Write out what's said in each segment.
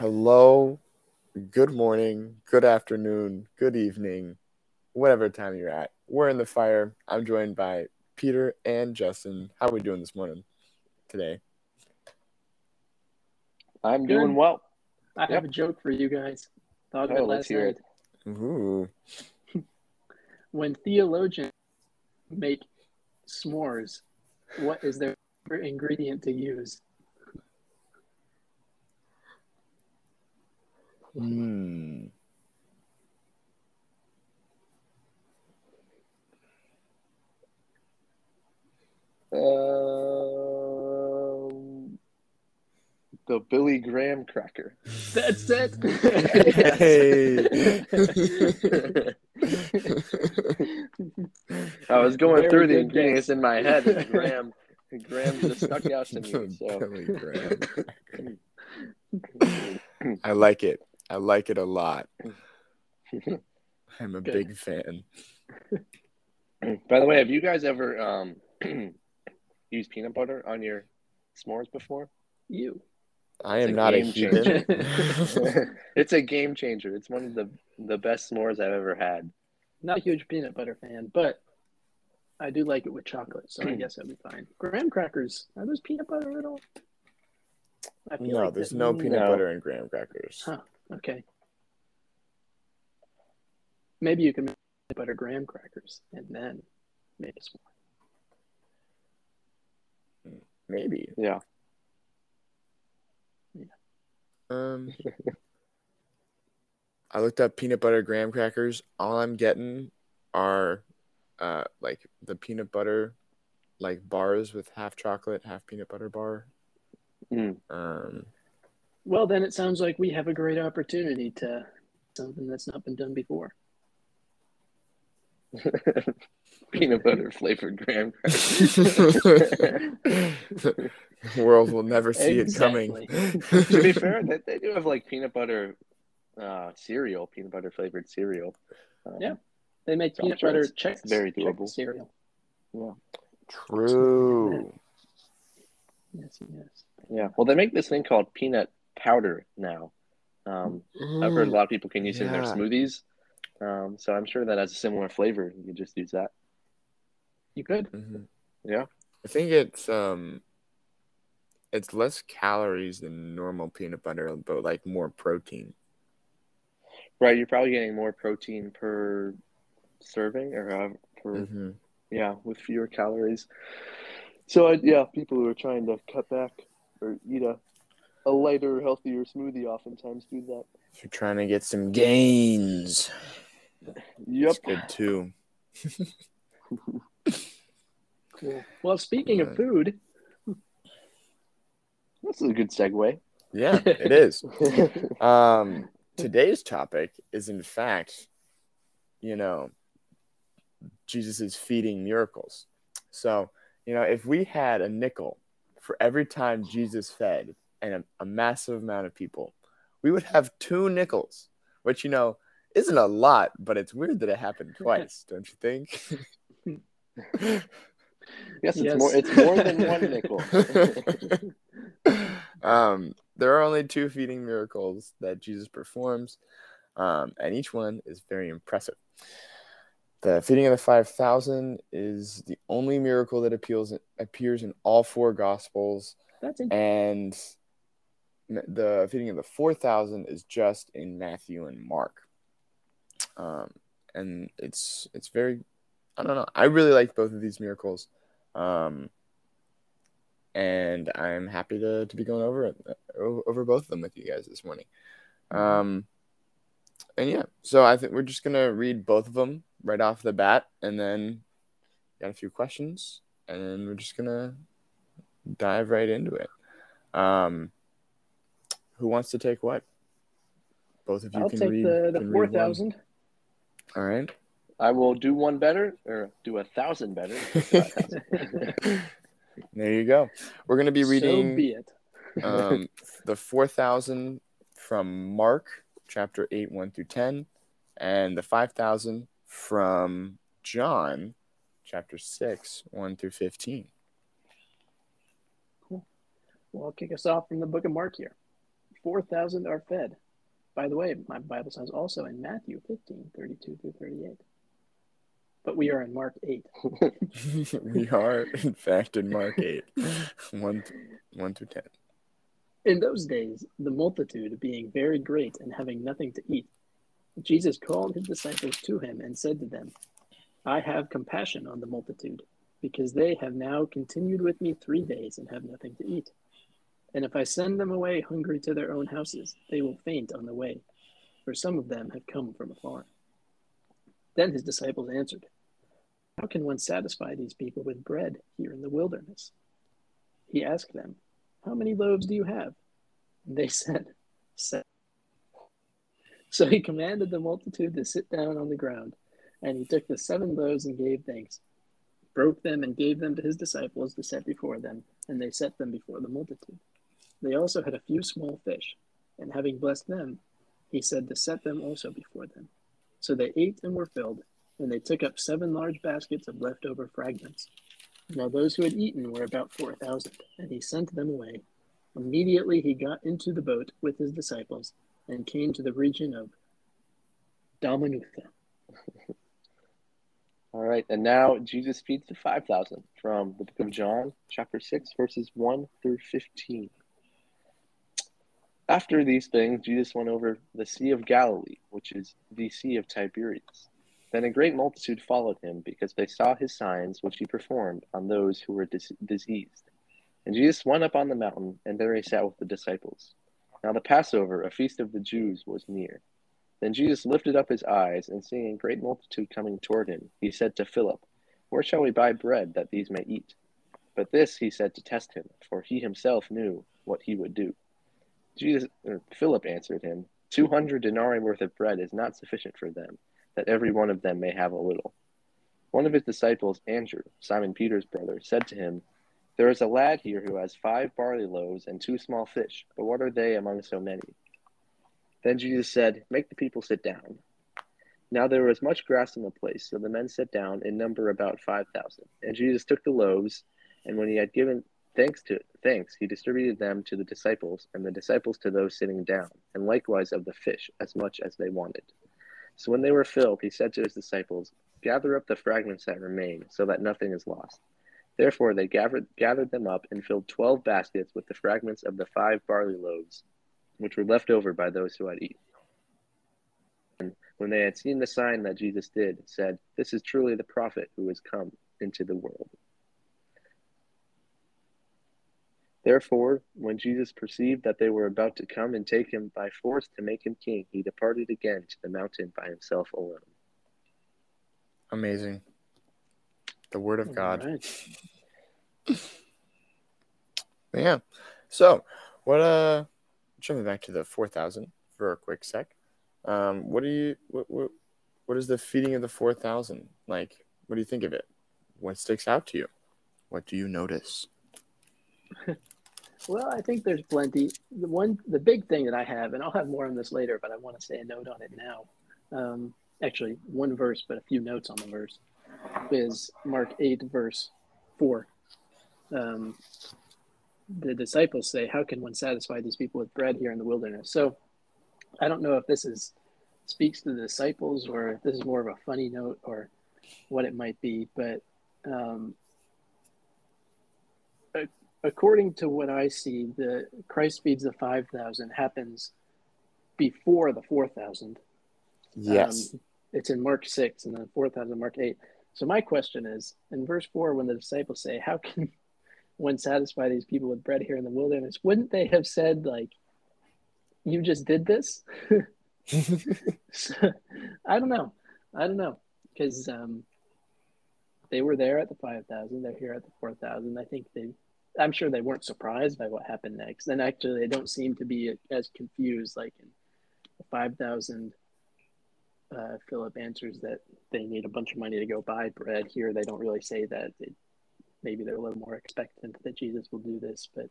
hello, good morning, good afternoon, good evening, whatever time you're at. We're in the fire. I'm joined by Peter and Justin. How are we doing this morning today? I'm Good. doing well. I have a joke for you guys. Thought of Oh, it last hear night. Ooh. When theologians make s'mores, what is their ingredient to use? Hmm. Um, the Billy Graham cracker. That's it. I was going Very through the good ingredients in my head, and Graham, Graham just stuck out to me. So Billy Graham. I like it. I like it a lot. I'm a Good. big fan. By the way, have you guys ever um, used peanut butter on your s'mores before? you. I It's am a not a game heathen. it's a game changer. It's one of the the best s'mores I've ever had. Not a huge peanut butter fan, but I do like it with chocolate, so I guess that'd be fine. Graham crackers, are those peanut butter at all? I feel no, like there's that- no peanut No. butter in graham crackers. Huh. Okay. Maybe you can make peanut butter graham crackers and then make a s'more. Maybe. Yeah. Um, I looked up peanut butter graham crackers. All I'm getting are, uh, like the peanut butter, like bars with half chocolate, half peanut butter bar. Mm. Um, Well, then it sounds like we have a great opportunity to something that's not been done before. peanut butter flavored graham crackers. the world will never see it coming. to be fair, they, they do have like peanut butter uh, cereal, peanut butter flavored cereal. Um, Yeah. They make peanut sure butter it's chex, very Chex doable. cereal. yeah. True. Yes, yes. Yeah. Well, they make this thing called peanut powder now. Um, I've heard a lot of people can use it in their smoothies. Um, so I'm sure that has a similar flavor. You could just use that. You could. Mhm. Yeah. I think it's um, it's less calories than normal peanut butter, but like more protein. Right. You're probably getting more protein per serving or however, per, hmm yeah, with fewer calories. So I, yeah, people who are trying to cut back or eat a, a lighter, healthier smoothie oftentimes do that. If you're trying to get some gains, Yep. it's good too. Cool. Well, speaking of food, This is a good segue. Yeah, it is. Um, today's topic is, in fact, you know, Jesus' feeding miracles. So, you know, if we had a nickel for every time Jesus fed and a, a massive amount of people, we would have two nickels, which, you know, isn't a lot, but it's weird that it happened twice, don't you think? yes, it's Yes. more. It's more than one nickel. um, there are only two feeding miracles that Jesus performs, um, and each one is very impressive. The feeding of the 5,000 is the only miracle that appeals, appears in all four Gospels, that's in- and m- the feeding of the 4,000 is just in Matthew and Mark. Um, and it's it's very, I don't know. I really like both of these miracles. Um, and I'm happy to, to be going over over both of them with you guys this morning. Um, and yeah, so I think we're just gonna read both of them right off the bat, and then got a few questions, and we're just gonna dive right into it. Um, who wants to take what? Both of you I'll can take read. the, the can read four one. thousand. All right. I will do one better or do a thousand better. There you go. We're gonna be reading. So be it. um, the 4,000 from Mark chapter 8, 1 through 10, and the 5,000 from John chapter 6, 1 through 15. Cool. Well, I'll kick us off from the book of Mark here. 4,000 are fed. By the way, my Bible says also in Matthew 15, 32 through 38. But we are in Mark 8. we are, in fact, in Mark 8, 1, 1 through 10. In those days, the multitude being very great and having nothing to eat, Jesus called his disciples to him and said to them, I have compassion on the multitude, because they have now continued with me three days and have nothing to eat. And if I send them away hungry to their own houses, they will faint on the way, for some of them have come from afar. Then his disciples answered, How can one satisfy these people with bread here in the wilderness? He asked them, How many loaves do you have? And they said, Seven. So he commanded the multitude to sit down on the ground, and he took the seven loaves and gave thanks, broke them and gave them to his disciples to set before them, and they set them before the multitude. They also had a few small fish, and having blessed them, he said to set them also before them. So they ate and were filled, and they took up seven large baskets of leftover fragments. Now those who had eaten were about four thousand, and he sent them away. Immediately he got into the boat with his disciples and came to the region of Dalmanutha. All right, and now Jesus feeds the 5,000 from the book of John, chapter 6, verses 1 through 15. After these things, Jesus went over the Sea of Galilee, which is the Sea of Tiberias. Then a great multitude followed him because they saw his signs which he performed on those who were dis- diseased. And Jesus went up on the mountain, and there he sat with the disciples. Now the Passover, a feast of the Jews, was near. Then Jesus lifted up his eyes, and seeing a great multitude coming toward him, he said to Philip, Where shall we buy bread that these may eat? But this he said to test him, for he himself knew what he would do. Jesus, Philip answered him, Two hundred denarii worth of bread is not sufficient for them, that every one of them may have a little. One of his disciples, Andrew, Simon Peter's brother, said to him, There is a lad here who has five barley loaves and two small fish, but what are they among so many? Then Jesus said, Make the people sit down. Now there was much grass in the place, so the men sat down in number about five thousand. And Jesus took the loaves, and when he had given thanks to thanks, he distributed them to the disciples, and the disciples to those sitting down, and likewise of the fish, as much as they wanted. So when they were filled, he said to his disciples, Gather up the fragments that remain, so that nothing is lost. Therefore they gathered, gathered them up and filled twelve baskets with the fragments of the five barley loaves which were left over by those who had eaten. And when they had seen the sign that Jesus did, said, This is truly the prophet who has come into the world. Therefore, when Jesus perceived that they were about to come and take him by force to make him king, he departed again to the mountain by himself alone. Amazing. The word of God. Right. Yeah. So, what uh jumping back to the 4000 for a quick sec. Um, what do you what, what what is the feeding of the 4000 like? What do you think of it? What sticks out to you? What do you notice? Well, I think there's plenty. The one, the big thing that I have, and I'll have more on this later, but I want to say a note on it now. Um, actually, one verse, but a few notes on the verse is Mark 8, verse 4. Um, the disciples say, How can one satisfy these people with bread here in the wilderness? So I don't know if this is speaks to the disciples or if this is more of a funny note or what it might be, but um, according to what I see, the Christ feeds the five thousand happens before the four thousand. Yes. Um, it's in Mark six, and then four thousand Mark eight. So my question is, in verse four, when the disciples say, "How can one satisfy these people with bread here in the wilderness?" Wouldn't they have said, like, "You just did this"? so, I don't know. I don't know because um, they were there at the five thousand. They're here at the four thousand. I think they I'm sure they weren't surprised by what happened next. And actually, they don't seem to be as confused. Like in the 5,000, uh, Philip answers that they need a bunch of money to go buy bread. Here, they don't really say that. Maybe they're a little more expectant that Jesus will do this. But,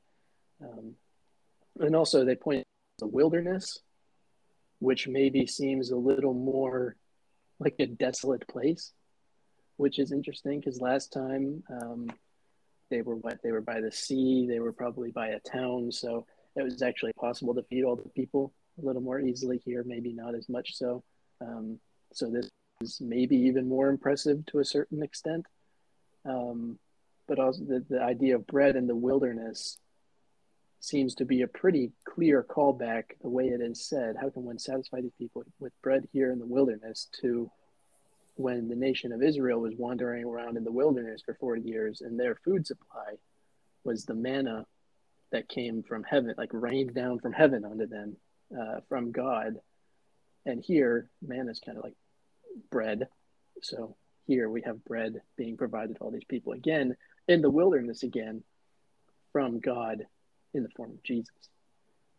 um, and also, they point to the wilderness, which maybe seems a little more like a desolate place, which is interesting because last time, um, they were what they were by the sea they were probably by a town so it was actually possible to feed all the people a little more easily here, maybe not as much so. Um, so this is maybe even more impressive to a certain extent. Um, but also the, the idea of bread in the wilderness seems to be a pretty clear callback the way it is said. How can one satisfy these people with bread here in the wilderness to when the nation of Israel was wandering around in the wilderness for 40 years and their food supply was the manna that came from heaven, like rained down from heaven onto them uh, from God. And here, manna is kind of like bread. So here we have bread being provided to all these people again in the wilderness again from God in the form of Jesus.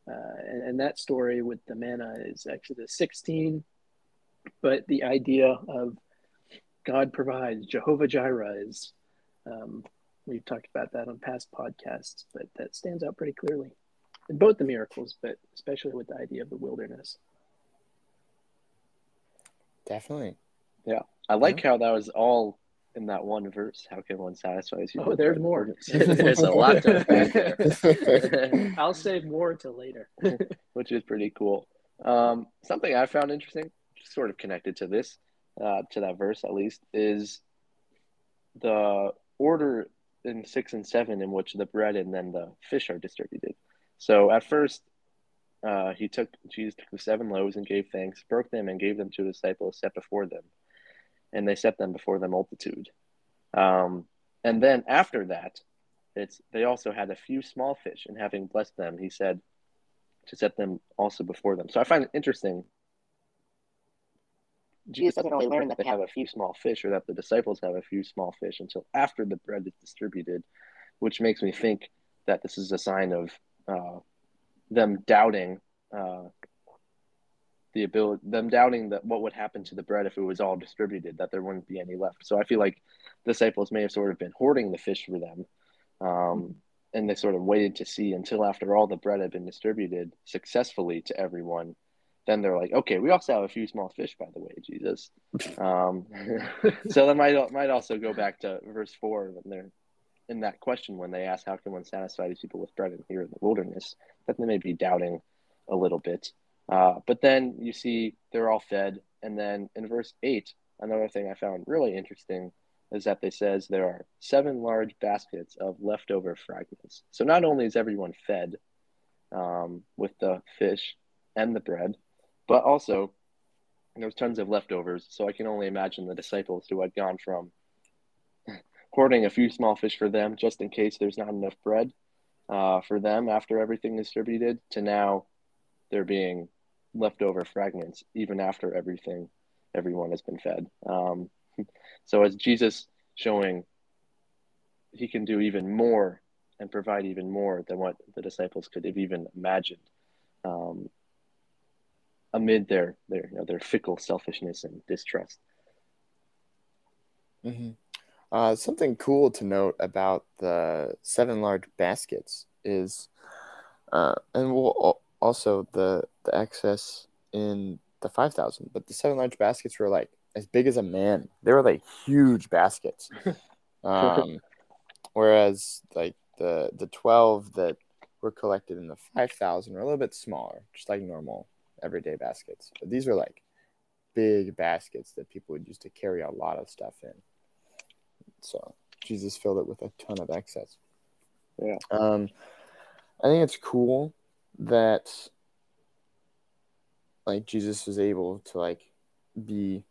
Uh, and, and, that story with the manna is Exodus 16. But the idea of God provides, Jehovah Jireh is, um, we've talked about that on past podcasts, but that stands out pretty clearly in both the miracles, but especially with the idea of the wilderness. Definitely. Yeah. I like yeah. how that was all in that one verse. How can one satisfy you? Oh, there's more. there's a lot to unpack there. I'll save more till later. Which is pretty cool. Um, something I found interesting, sort of connected to this, uh, to that verse at least, is the order in six and seven in which the bread and then the fish are distributed. So at first, uh, he took Jesus took the seven loaves and gave thanks, broke them and gave them to the disciples set before them, and they set them before the multitude. Um, and then after that, it's they also had a few small fish, and having blessed them, he said to set them also before them. So I find it interesting Jesus doesn't really learn that they have a few small fish or that the disciples have a few small fish until after the bread is distributed, which makes me think that this is a sign of uh, them doubting uh, the ability, them doubting that what would happen to the bread if it was all distributed, that there wouldn't be any left. So I feel like disciples may have sort of been hoarding the fish for them. Um, and they sort of waited to see until after all the bread had been distributed successfully to everyone then they're like, okay, we also have a few small fish, by the way, Jesus. Um, so that might might also go back to verse four when they're in that question when they ask, how can one satisfy these people with bread and here in the wilderness? That they may be doubting a little bit. Uh, but then you see they're all fed, and then in verse eight, another thing I found really interesting is that they says there are seven large baskets of leftover fragments. So not only is everyone fed um, with the fish and the bread, but also, there's tons of leftovers, so I can only imagine the disciples who had gone from hoarding a few small fish for them just in case there's not enough bread uh, for them after everything is distributed to now there being leftover fragments even after everything everyone has been fed. Um, so as jesus showing he can do even more and provide even more than what the disciples could have even imagined. Um, amid their their you know, their fickle selfishness and distrust. Mm-hmm. Uh, something cool to note about the seven large baskets is, uh, and we'll also the the excess in the five thousand, but the seven large baskets were like as big as a man. They were like huge baskets. um, whereas like the the twelve that were collected in the five thousand were a little bit smaller, just like normal everyday baskets. But these were like big baskets that people would use to carry a lot of stuff in. So Jesus filled it with a ton of excess. Yeah. Um, I think it's cool that like Jesus was able to like be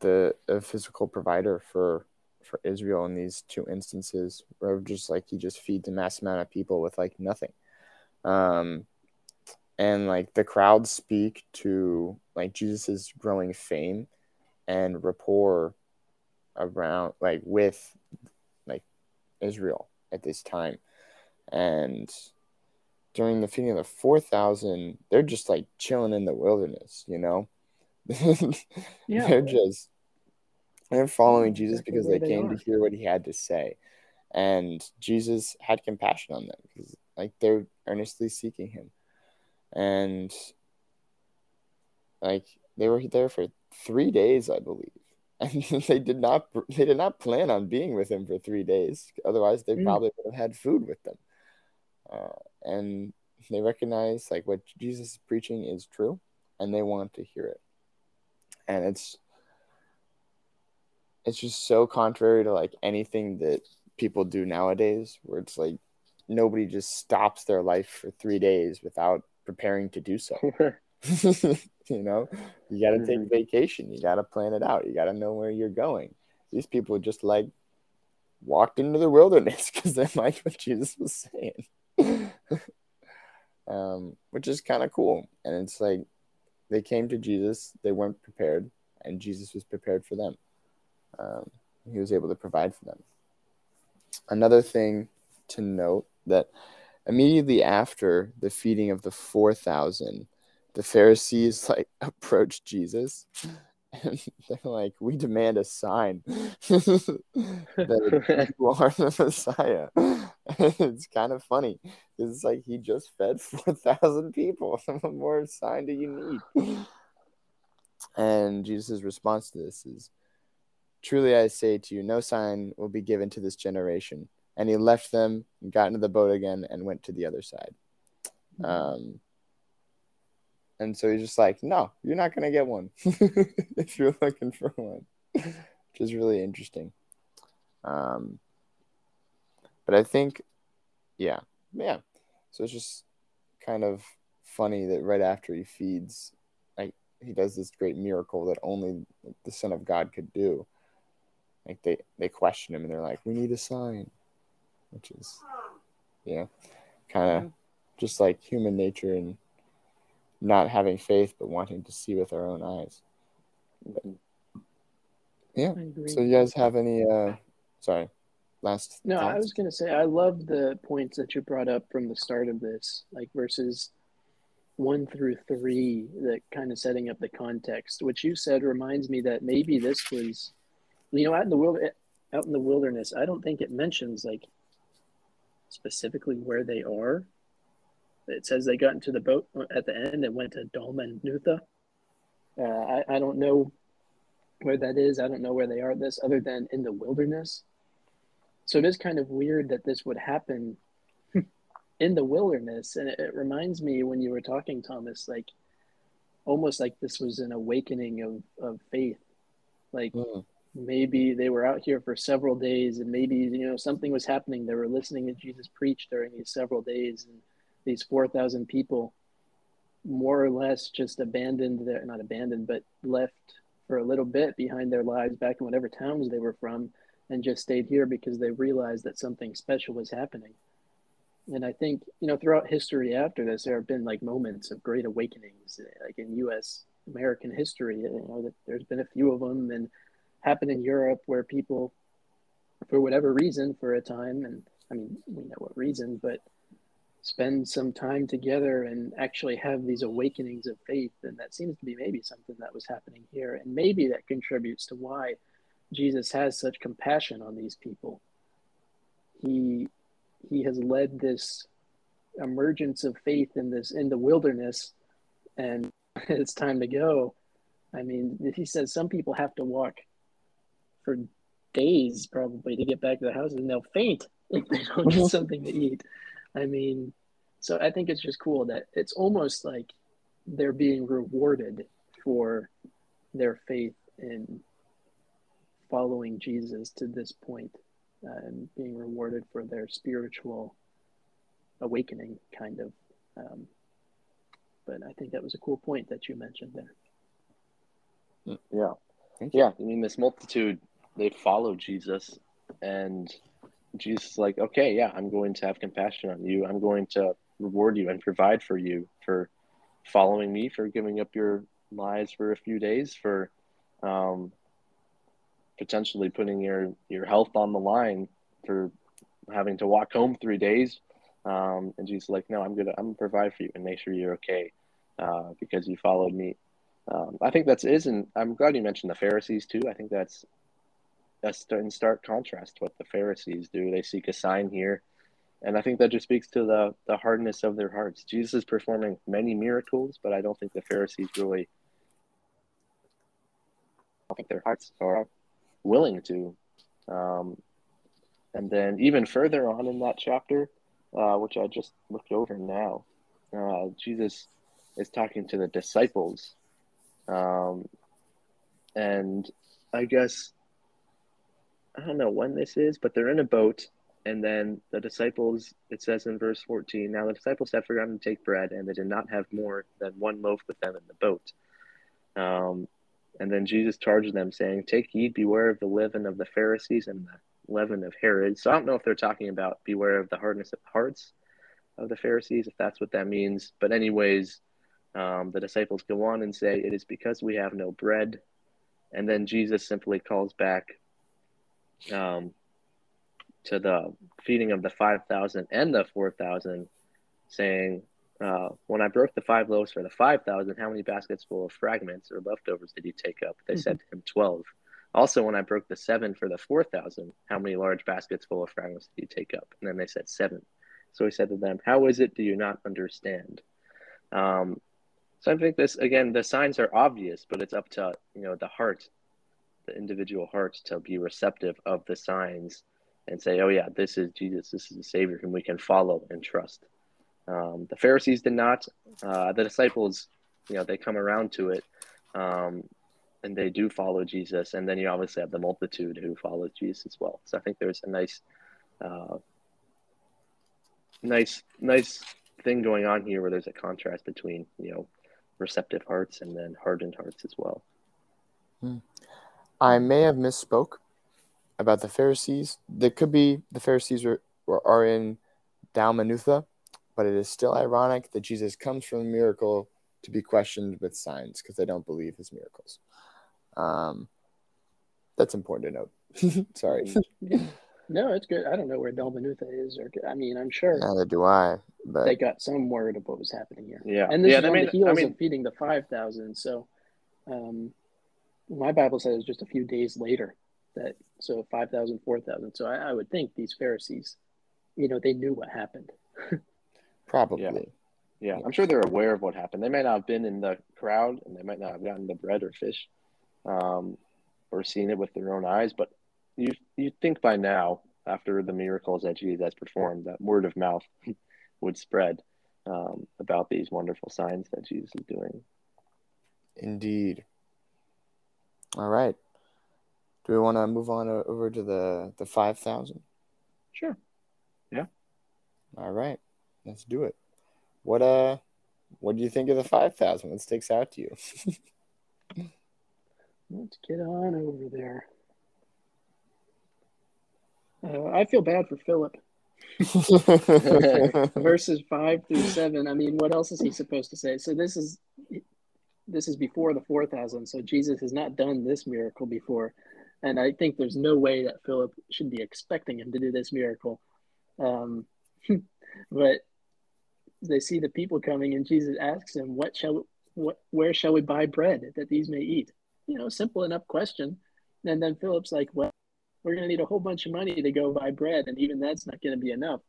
the a physical provider for for Israel in these two instances where just like he just feeds a mass amount of people with like nothing. Um, and like the crowds speak to like Jesus's growing fame and rapport around like with like Israel at this time. And during the feeding of the 4,000, they're just like chilling in the wilderness, you know? yeah. They're just, they're following mm, Jesus because they, they came are. to hear what he had to say. And Jesus had compassion on them because like they're earnestly seeking him and like they were there for three days, I believe, and they did not they did not plan on being with him for three days. Otherwise, they mm. probably would have had food with them. Uh, and they recognize like what Jesus is preaching is true and they want to hear it. And it's it's just so contrary to like anything that people do nowadays where it's like nobody just stops their life for 3 days without preparing to do so. you know, you got to take Mhm. vacation, you got to plan it out, you got to know where you're going. These people just like walked into the wilderness because they liked what Jesus was saying, um, which is kind of cool. And it's like they came to Jesus, they weren't prepared, and Jesus was prepared for them. Um, he was able to provide for them. Another thing to note that immediately after the feeding of the 4,000, the Pharisees like approached Jesus and they're like, We demand a sign that you are the Messiah. it's kind of funny. Because it's like he just fed 4,000 people. What more sign do you need? And Jesus' response to this is Truly I say to you, no sign will be given to this generation. And he left them, and got into the boat again, and went to the other side. Um, and so he's just like, no, you're not going to get one if you're looking for one, which is really interesting. Um, but I think, yeah, yeah. So it's just kind of funny that right after he feeds, like he does this great miracle that only the Son of God could do. Like they they question him and they're like, "We need a sign," which is, yeah, kind of just like human nature and not having faith but wanting to see with our own eyes. Mhm. Yeah. So you guys have any? uh Sorry, last. No, I was going to say, I love the points that you brought up from the start of this, like verses one through three, that kind of setting up the context. Which you said reminds me that maybe this was, you know, out in the wild, out in the wilderness. I don't think it mentions like specifically where they are. It says they got into the boat at the end and went to Dalmanutha. Uh, I, I don't know where that is. I don't know where they are this, other than in the wilderness. So it is kind of weird that this would happen in the wilderness. And it, it reminds me when you were talking, Thomas, like almost like this was an awakening of, of faith. Like Mm, maybe they were out here for several days and maybe, you know, something was happening. They were listening to Jesus preach during these several days and these 4,000 people more or less just abandoned their, not abandoned, but left for a little bit behind their lives back in whatever towns they were from and just stayed here because they realized that something special was happening. And I think, you know, throughout history after this, there have been like moments of great awakenings, like in U.S. American history. You know, that there's been a few of them and happened in Europe where people, for whatever reason, for a time, and I mean, we know what reason, but spend some time together and actually have these awakenings of faith. And that seems to be maybe something that was happening here. And maybe that contributes to why Jesus has such compassion on these people. He he has led this emergence of faith in this in the wilderness and it's time to go. I mean, he says some people have to walk for days probably to get back to the houses and they'll faint if they don't get something to eat. I mean, so I think it's just cool that it's almost like they're being rewarded for their faith in following Jesus to this point uh, and being rewarded for their spiritual awakening, kind of. Um, but I think that was a cool point that you mentioned there. Yeah. Yeah. I mean, this multitude, they follow Jesus, and Jesus is like, okay, yeah, I'm going to have compassion on you. I'm going to reward you and provide for you for following me, for giving up your lives for a few days, for um, potentially putting your, your health on the line, for having to walk home three days. Um, and Jesus is like, no, I'm gonna I'm gonna provide for you and make sure you're okay uh, because you followed me. Um, I think that's is, and I'm glad you mentioned the Pharisees too. I think that's that's in stark contrast what the Pharisees do. They seek a sign here, and I think that just speaks to the the hardness of their hearts. Jesus is performing many miracles, but I don't think the Pharisees really. I think their hearts are willing to. Um, and then even further on in that chapter, uh, which I just looked over now, uh, Jesus is talking to the disciples. Um, and I guess, I don't know when this is, but they're in a boat. And then the disciples, it says in verse 14, now the disciples had forgotten to take bread, and they did not have more than one loaf with them in the boat. Um, and then Jesus charged them, saying, Take heed, beware of the leaven of the Pharisees and the leaven of Herod. So I don't know if they're talking about beware of the hardness of hearts of the Pharisees, if that's what that means. But, anyways, um, the disciples go on and say, It is because we have no bread. And then Jesus simply calls back um, to the feeding of the 5,000 and the 4,000, saying, uh, When I broke the five loaves for the 5,000, how many baskets full of fragments or leftovers did you take up? They mm-hmm. said to him, 12. Also, when I broke the seven for the 4,000, how many large baskets full of fragments did you take up? And then they said, Seven. So he said to them, How is it do you not understand? Um, so I think this again, the signs are obvious, but it's up to you know the heart, the individual hearts to be receptive of the signs and say, "Oh yeah, this is Jesus. This is the Savior whom we can follow and trust." Um, the Pharisees did not. Uh, the disciples, you know, they come around to it, um, and they do follow Jesus. And then you obviously have the multitude who follows Jesus as well. So I think there's a nice uh, nice nice thing going on here where there's a contrast between you know receptive hearts and then hardened hearts as well. Hmm. I may have misspoke about the Pharisees. There could be the Pharisees are, are in Dalmanutha, but it is still ironic that Jesus comes from a miracle to be questioned with signs because they don't believe his miracles. Um, that's important to note. Sorry. No, it's good. I don't know where Dalmanutha is, or I mean, I'm sure. Neither do I. But they got some word of what was happening here. Yeah, and this yeah, is on the heels I mean, of feeding the five thousand. So, um, my Bible says just a few days later that so 5,000, 4,000. So I, I, would think these Pharisees, you know, they knew what happened. Probably. Yeah. yeah. I'm sure they're aware of what happened. They might not have been in the crowd, and they might not have gotten the bread or fish, um, or seen it with their own eyes, but you you think by now, after the miracles that Jesus has performed, that word of mouth would spread um, about these wonderful signs that Jesus is doing. Indeed. All right. Do we want to move on over to the the five thousand? Sure. Yeah. All right. Let's do it. What uh, what do you think of the five thousand? What sticks out to you? Let's get on over there. Uh, I feel bad for Philip. Verses five through seven. I mean, what else is he supposed to say? So this is this is before the four thousand. So Jesus has not done this miracle before, and I think there's no way that Philip should be expecting him to do this miracle. Um, but they see the people coming, and Jesus asks him, "What shall what? Where shall we buy bread that these may eat?" You know, simple enough question. And then Philip's like, "Well." we're going to need a whole bunch of money to go buy bread, and even that's not going to be enough.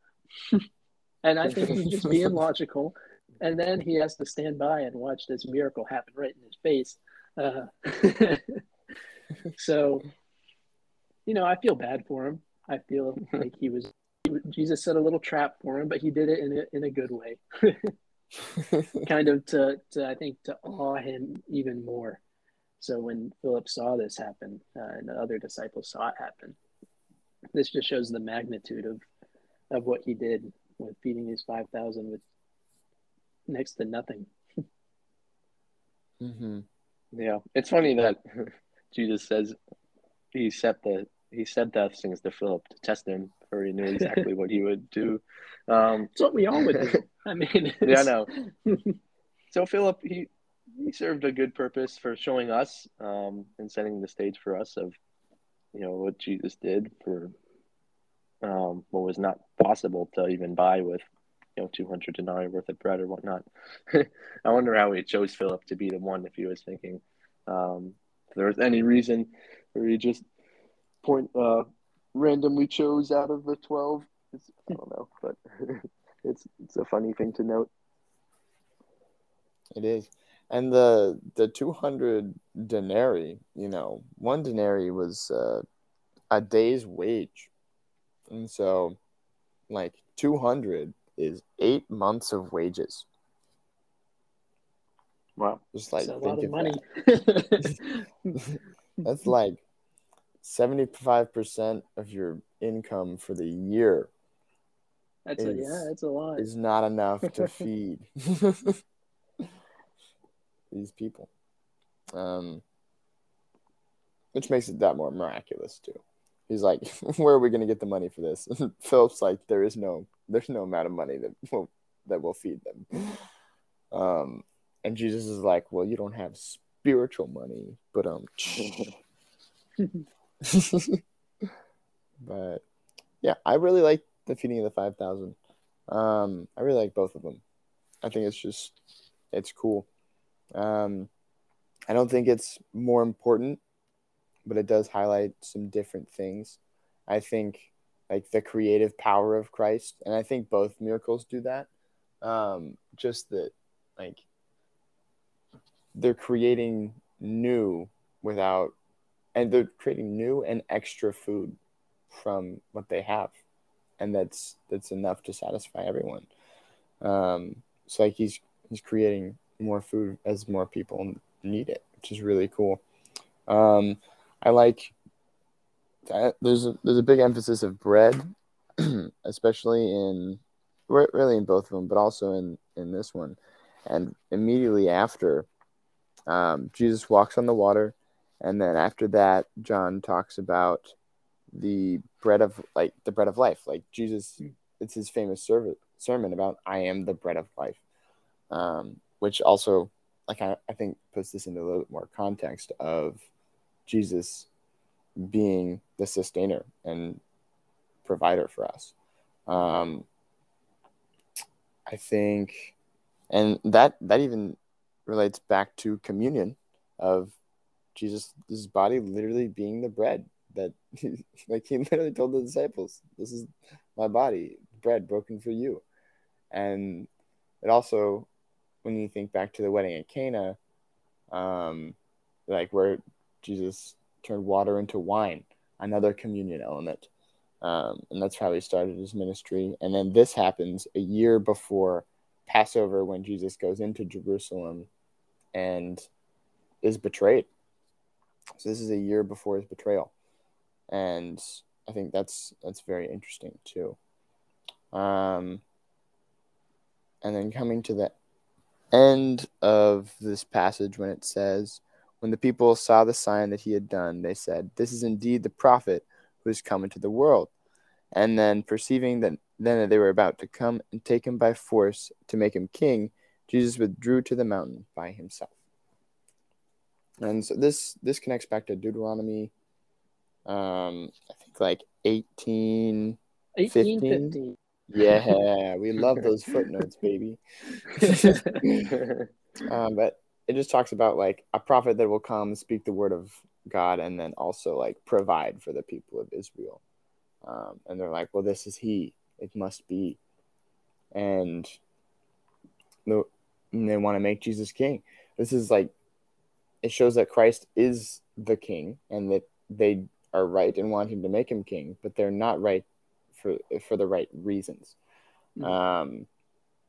and I think he's just being logical. And then he has to stand by and watch this miracle happen right in his face. Uh, so, you know, I feel bad for him. I feel like he was, Jesus set a little trap for him, but he did it in a, in a good way. kind of to, to, I think, to awe him even more. So when Philip saw this happen uh, and the other disciples saw it happen, this just shows the magnitude of of what he did with feeding these five thousand with next to nothing. mm-hmm. Yeah, it's funny that Jesus says he set the he said those things to Philip to test him, for he knew exactly what he would do. Um, it's what we all would do. I mean, yeah, I know. so Philip, he he served a good purpose for showing us um, and setting the stage for us of you know what Jesus did for um, what was not possible to even buy with you know 200 denarii worth of bread or whatnot. I wonder how he chose Philip to be the one if he was thinking um, if there was any reason or he just point uh, randomly chose out of the 12. It's, I don't know, but it's it's a funny thing to note. It is and the the 200 denarii you know one denarii was uh, a day's wage and so like 200 is eight months of wages Wow. Just like That's a think lot of of money. that. That's like seventy-five percent of your income for the year that's a, yeah, that's a lot. is not enough to feed these people. Um, which makes it that more miraculous too. He's like, "Where are we going to get the money for this?" Philip's like, "There is no, there's no amount of money that will that will feed them." Um, and Jesus is like, "Well, you don't have spiritual money, but um." but yeah, I really like the feeding of the five thousand. Um, I really like both of them. I think it's just it's cool. Um, I don't think it's more important, but it does highlight some different things. I think like the creative power of Christ, and I think both miracles do that. Um, just that like they're creating new without and they're creating new and extra food from what they have and that's that's enough to satisfy everyone um so like he's he's creating more food as more people need it which is really cool um i like that. There's a there's a big emphasis of bread especially in really in both of them but also in in this one. And immediately after um, jesus walks on the water and then after that john talks about the bread of like the bread of life. Like jesus it's his famous serv- sermon about i am the bread of life um, which also like I, I think puts this into a little bit more context of jesus being the sustainer and provider for us. Um, i think and that that even relates back to communion of jesus his body literally being the bread that like he literally told the disciples this is my body bread broken for you. And it also when you think back to the wedding at cana um like where jesus turned water into wine another communion element. Um, and that's how he started his ministry. And then this happens a year before passover when jesus goes into jerusalem and is betrayed. So this is a year before his betrayal. And I think that's that's very interesting too. Um, and then coming to the end of this passage, when it says, "When the people saw the sign that he had done, they said, This is indeed the prophet who has come into the world." And then perceiving that then that they were about to come and take him by force to make him king, Jesus withdrew to the mountain by himself. And so this this connects back to Deuteronomy um i think like 18 1850. yeah we love those footnotes baby um but it just talks about like a prophet that will come speak the word of god and then also like provide for the people of israel um and they're like well this is he it must be and the and they want to make jesus king this is like it shows that christ is the king and that they are right in wanting to make him king, but they're not right for for the right reasons. Mm. Um,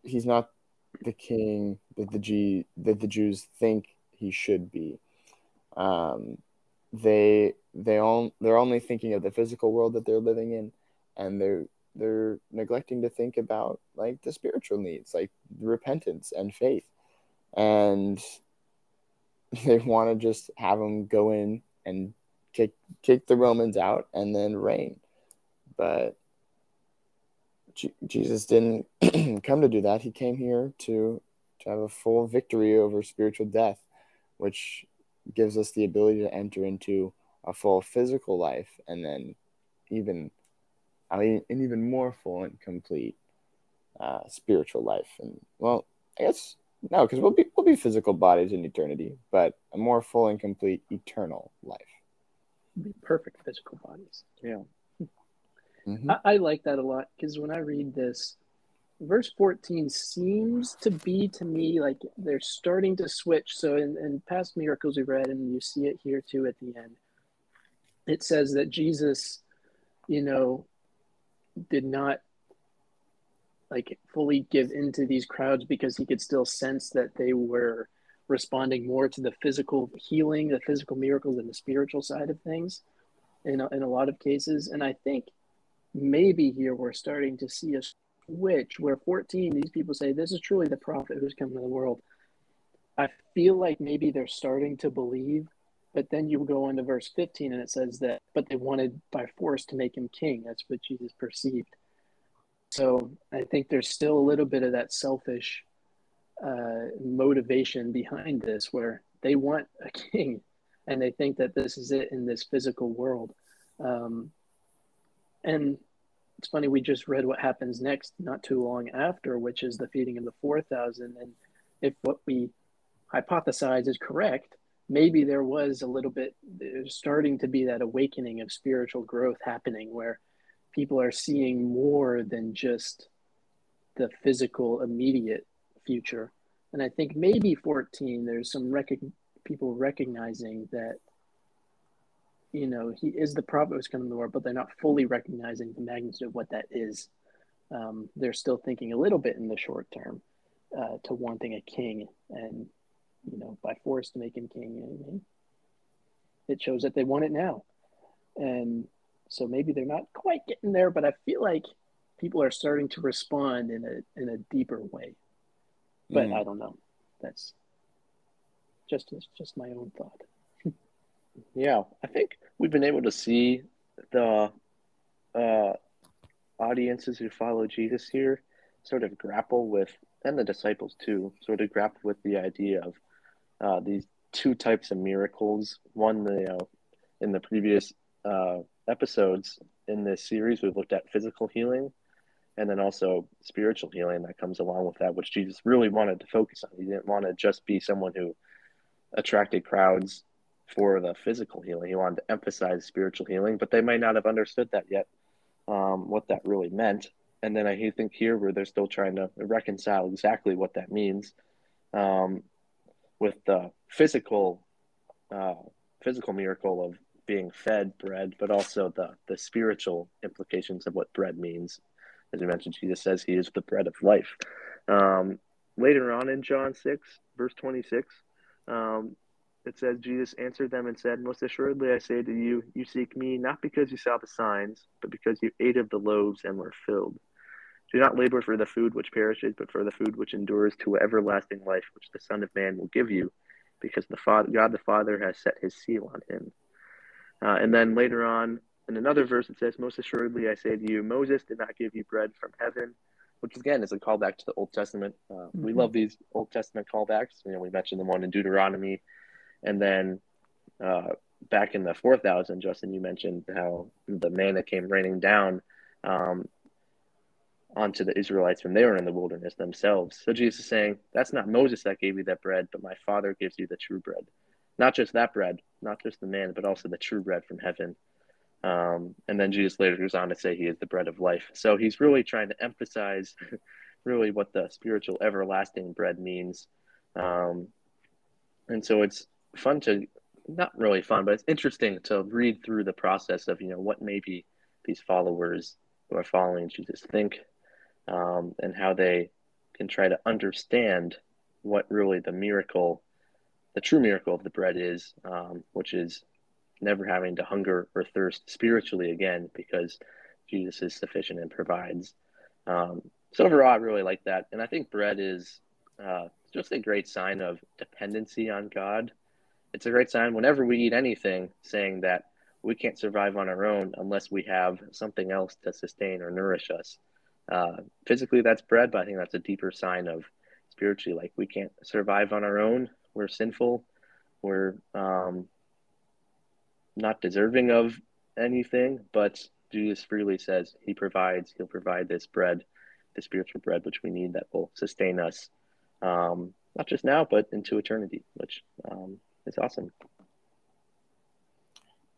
he's not the king that the G that the Jews think he should be. Um, they they all they're only thinking of the physical world that they're living in, and they're they're neglecting to think about like the spiritual needs, like repentance and faith, and they want to just have him go in and kick kick the Romans out and then reign. But G- Jesus didn't come to do that. He came here to to have a full victory over spiritual death, which gives us the ability to enter into a full physical life and then even I mean an even more full and complete uh, spiritual life. And well, I guess no, because we'll be we'll be physical bodies in eternity, but a more full and complete eternal life. Be perfect physical bodies. yeah. Mhm. I, I like that a lot because when I read this, verse 14 seems to be to me like they're starting to switch. So in, in past miracles we read, and you see it here too at the end, it says that Jesus, you know, did not like fully give into these crowds because he could still sense that they were responding more to the physical healing, the physical miracles, and the spiritual side of things in a, in a lot of cases. And I think maybe here we're starting to see a switch where 14, these people say, This is truly the prophet who's come to the world. I feel like maybe they're starting to believe, but then you go into verse 15 and it says that, but they wanted by force to make him king. That's what Jesus perceived. So I think there's still a little bit of that selfish uh, motivation behind this where they want a king and they think that this is it in this physical world. Um, and it's funny, we just read what happens next not too long after, which is the feeding of the 4,000. And if what we hypothesize is correct, maybe there was a little bit starting to be that awakening of spiritual growth happening where people are seeing more than just the physical immediate future. And I think maybe 14, there's some rec- people recognizing that, you know, he is the prophet who's coming to the world, but they're not fully recognizing the magnitude of what that is. Um, they're still thinking a little bit in the short term uh, to wanting a king and, you know, by force to make him king. And it shows that they want it now. And so maybe they're not quite getting there, but I feel like people are starting to respond in a in a deeper way but mm. I don't know. That's just just my own thought. Yeah, I think we've been able to see the uh, audiences who follow Jesus here sort of grapple with, and the disciples too, sort of grapple with the idea of uh, these two types of miracles. One, you know, in the previous uh, episodes in this series, we've looked at physical healing and then also spiritual healing that comes along with that, which Jesus really wanted to focus on. He didn't want to just be someone who attracted crowds for the physical healing. He wanted to emphasize spiritual healing, but they might not have understood that yet, um, what that really meant. And then I think here where they're still trying to reconcile exactly what that means um, with the physical uh, physical miracle of being fed bread, but also the the spiritual implications of what bread means as we mentioned, Jesus says he is the bread of life. Um, later on in John 6, verse 26, um, it says, Jesus answered them and said, Most assuredly I say to you, you seek me not because you saw the signs, but because you ate of the loaves and were filled. Do not labor for the food which perishes, but for the food which endures to everlasting life, which the Son of Man will give you, because the Father, God the Father has set his seal on him. Uh, and then later on in another verse, it says, Most assuredly, I say to you, Moses did not give you bread from heaven, which again is a callback to the Old Testament. Uh, mm-hmm. We love these Old Testament callbacks. You know, we mentioned the one in Deuteronomy, and then uh, back in the 4000, Justin, you mentioned how the manna came raining down um, onto the Israelites when they were in the wilderness themselves. So Jesus is saying, That's not Moses that gave you that bread, but my Father gives you the true bread. Not just that bread, not just the man, but also the true bread from heaven. Um, and then Jesus later goes on to say he is the bread of life. So he's really trying to emphasize really what the spiritual everlasting bread means. Um, and so it's fun to, not really fun, but it's interesting to read through the process of, you know, what maybe these followers who are following Jesus think um, and how they can try to understand what really the miracle, the true miracle of the bread is, um, which is never having to hunger or thirst spiritually again because Jesus is sufficient and provides. Um, so overall, I really like that, and I think bread is uh, just a great sign of dependency on God. It's a great sign whenever we eat anything, saying that we can't survive on our own unless we have something else to sustain or nourish us. Uh, physically, that's bread, but I think that's a deeper sign of spiritually, like we can't survive on our own. We're sinful. We're um, not deserving of anything, but Jesus freely says he provides, he'll provide this bread, the spiritual bread which we need that will sustain us, um, not just now, but into eternity, which um, is awesome.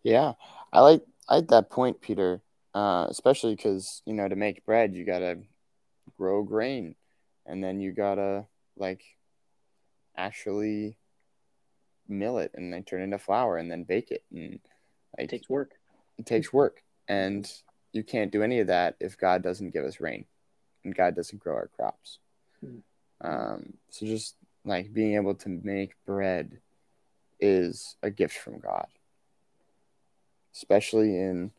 Yeah, I like I like that point, Peter. Uh, especially because you know to make bread you gotta grow grain, and then you gotta like actually mill it and then turn it into flour and then bake it and like, it takes work it takes work and you can't do any of that if god doesn't give us rain and god doesn't grow our crops mm. um, so just like being able to make bread is a gift from God. Especially in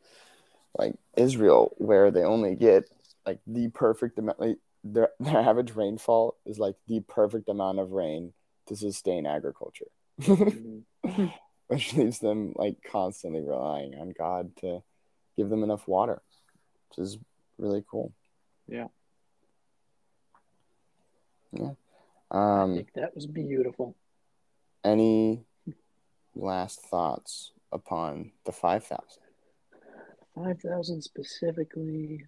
like Israel, where they only get like the perfect amount, like their, their average rainfall is like the perfect amount of rain to sustain agriculture, Mm-hmm. which leaves them like constantly relying on God to give them enough water, which is really cool. Yeah. Yeah. I Um, think that was beautiful. any last thoughts upon the 5,000? 5,000 specifically,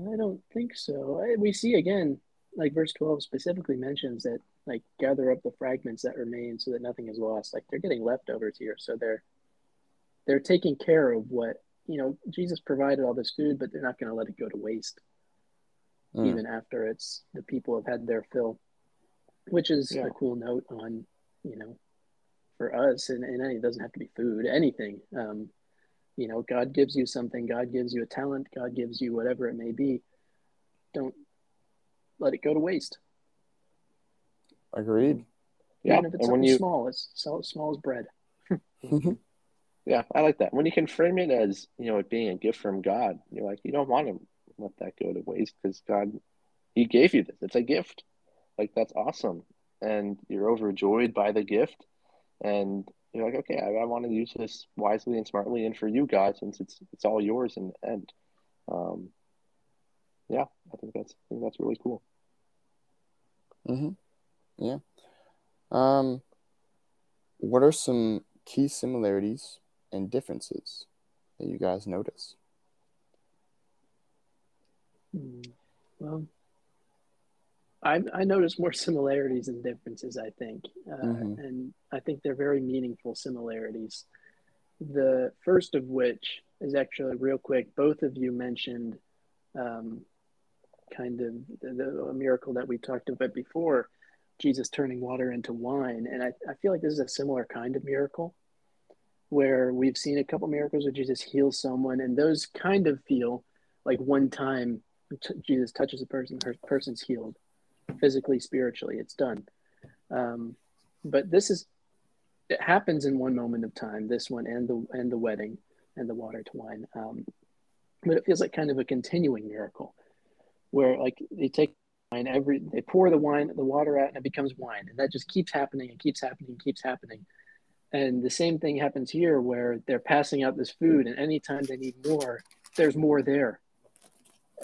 I don't think so. I, we see again, like verse 12 specifically mentions that, like, gather up the fragments that remain so that nothing is lost. Like, they're getting leftovers here. So they're, they're taking care of what, you know, Jesus provided all this food, but they're not going to let it go to waste, Mm. even after it's the people have had their fill, which is Yeah. a cool note on, you know, for us. And, and it doesn't have to be food, anything. Um, you know god gives you something god gives you a talent god gives you whatever it may be don't let it go to waste Agreed. Yeah, even if it's and when something you small it's so small as bread yeah, I like that. When you can frame it as you know it being a gift from God, you're like you don't want to let that go to waste because God, He gave you this. It's a gift. Like that's awesome, and you're overjoyed by the gift, and you're like, okay, I, I want to use this wisely and smartly, and for you, guys, since it's it's all yours in the end. Um, yeah, I think that's I think that's really cool. hmm Yeah. Um, what are some key similarities and differences that you guys notice? Hmm. well I, I notice more similarities and differences i think. Uh, Mhm. and i think they're very meaningful similarities. The first of which is actually real quick. Both of you mentioned um, kind of the, the a miracle that we talked about before jesus turning water into wine. And I, I feel like this is a similar kind of miracle where we've seen a couple miracles where jesus heals someone and those kind of feel like one time t- jesus touches a person her person's healed physically spiritually it's done. Um, but this is it happens in one moment of time this one and the and the wedding and the water to wine. Um, but it feels like kind of a continuing miracle where like they take wine every they pour the wine the water out and it becomes wine. And that just keeps happening and keeps happening and keeps happening. And the same thing happens here where they're passing out this food and anytime they need more there's more there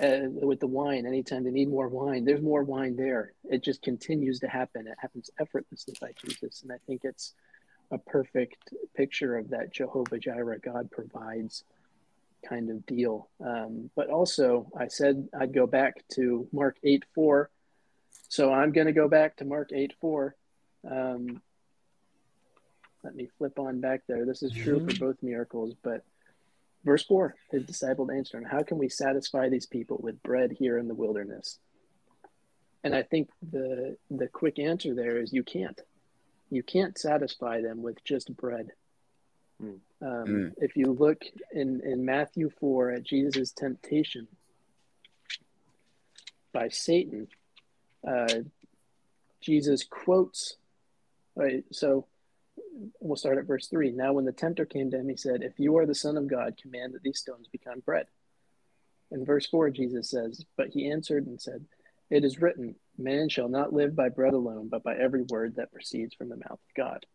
uh, with the wine anytime they need more wine there's more wine there it just continues to happen it happens effortlessly by jesus and i think it's a perfect picture of that jehovah jireh god provides kind of deal. Um, but also, I said I'd go back to Mark 8 4. So I'm going to go back to Mark 8 4. Um, let me flip on back there. This is true for both miracles, but verse 4 his disciple answered him, How can we satisfy these people with bread here in the wilderness? And I think the the quick answer there is you can't. You can't satisfy them with just bread. Um, Mm. If you look in, in Matthew 4 at Jesus' temptation by Satan, uh, Jesus quotes, right? So we'll start at verse 3. Now, when the tempter came to him, he said, If you are the Son of God, command that these stones become bread. In verse 4, Jesus says, But he answered and said, It is written, Man shall not live by bread alone, but by every word that proceeds from the mouth of God.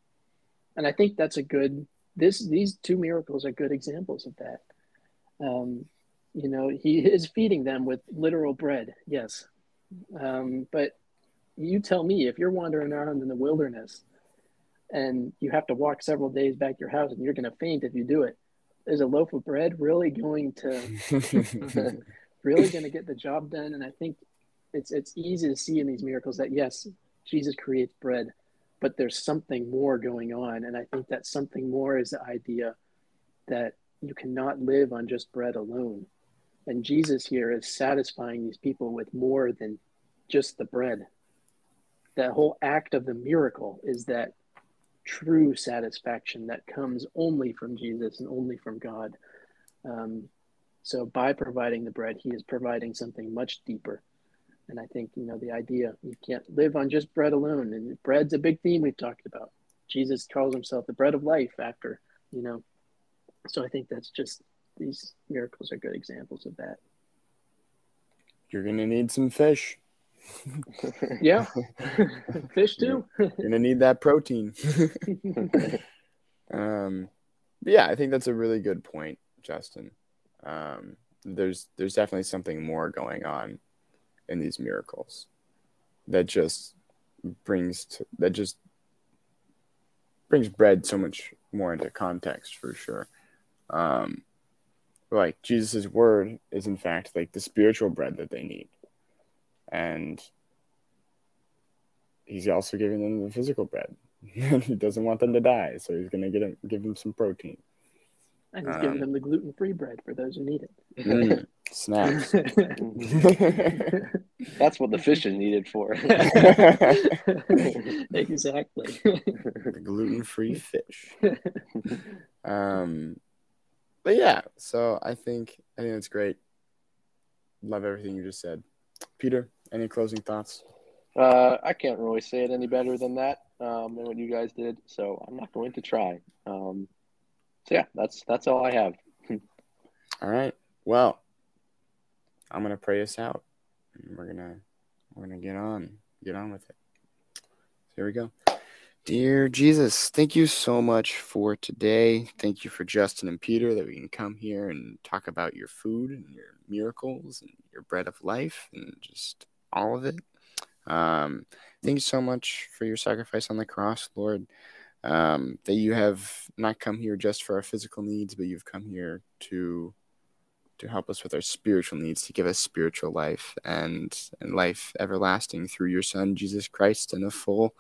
And I think that's a good this these two miracles are good examples of that. Um, you know, he is feeding them with literal bread, yes. Um, but you tell me if you're wandering around in the wilderness and you have to walk several days back to your house and you're going to faint if you do it, is a loaf of bread really going to really going to get the job done? And I think it's it's easy to see in these miracles that yes, Jesus creates bread, but there's something more going on. And I think that something more is the idea that you cannot live on just bread alone. And Jesus here is satisfying these people with more than just the bread. That whole act of the miracle is that true satisfaction that comes only from Jesus and only from God. Um, so by providing the bread, he is providing something much deeper And I think, you know, the idea you can't live on just bread alone. And bread's a big theme we've talked about. Jesus calls himself the bread of life after, you know. So I think that's just these miracles are good examples of that. You're gonna need some fish. Yeah. Fish too. You're gonna need that protein. um, yeah, I think that's a really good point, Justin. Um, there's there's definitely something more going on in these miracles that just brings to, that just brings bread so much more into context for sure. Um, like Jesus' word is in fact like the spiritual bread that they need. And he's also giving them the physical bread. he doesn't want them to die, so he's gonna get them, give them some protein. And he's Um, giving them the gluten free bread for those who need it. Mm, snaps. That's what the fish is needed for. exactly. the gluten-free fish. Um, but yeah, so I think I think it's great. Love everything you just said, Peter. Any closing thoughts? Uh, I can't really say it any better than that um, than what you guys did, so I'm not going to try. Um, so yeah, that's that's all I have. All right. Well, I'm gonna pray us out. And we're gonna we're gonna get on get on with it. Here we go. Dear Jesus, thank you so much for today. Thank you for Justin and Peter that we can come here and talk about your food and your miracles and your bread of life and just all of it. Um, thank you so much for your sacrifice on the cross, Lord. Um, that you have not come here just for our physical needs, but you've come here to to help us with our spiritual needs, to give us spiritual life and and life everlasting through your Son Jesus Christ and a full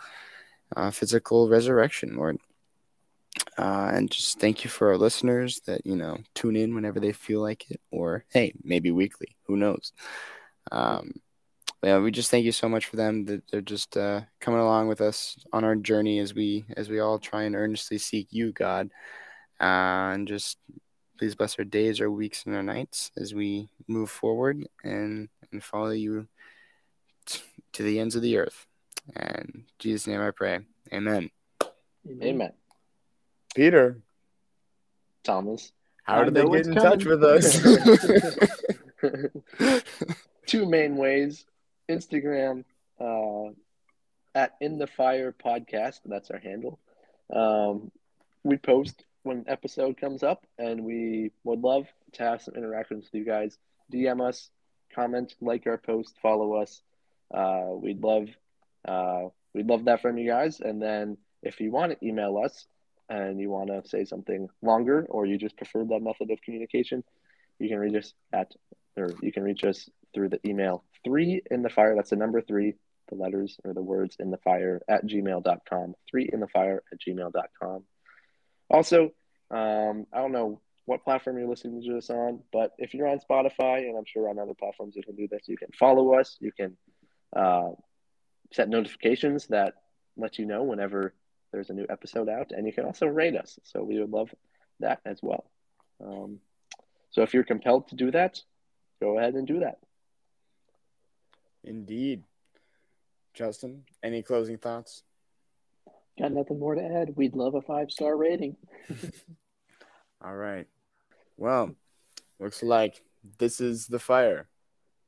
uh, physical resurrection, Lord. Uh, and just thank you for our listeners that you know tune in whenever they feel like it, or hey, maybe weekly. Who knows? Um, yeah, we just thank you so much for them that they're just uh, coming along with us on our journey as we as we all try and earnestly seek you, God, uh, and just please bless our days, our weeks, and our nights as we move forward and and follow you t- to the ends of the earth. And in Jesus' name, I pray. Amen. Amen. Peter, Thomas. how I did they get it's in touch with us? Two main ways: Instagram uh, at In the Fire Podcast. That's our handle. Um, we post when an episode comes up, and we would love to have some interactions with you guys. DM us, comment, like our post, follow us. Uh, we'd love uh, we'd love that from you guys. And then if you want to email us and you want to say something longer, or you just prefer that method of communication, you can reach us at or you can reach us through the email three in the fire. That's the number three, the letters or the words in the fire at gmail.com. Three in the fire at gmail.com. Also, um, I don't know what platform you're listening to this on, but if you're on Spotify, and I'm sure on other platforms you can do this, you can follow us. You can uh, set notifications that let you know whenever there's a new episode out, and you can also rate us. So we would love that as well. Um, so if you're compelled to do that, go ahead and do that. Indeed. Justin, any closing thoughts? Got nothing more to add. We'd love a five star rating. All right. Well, looks like this is the fire.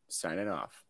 Signing off.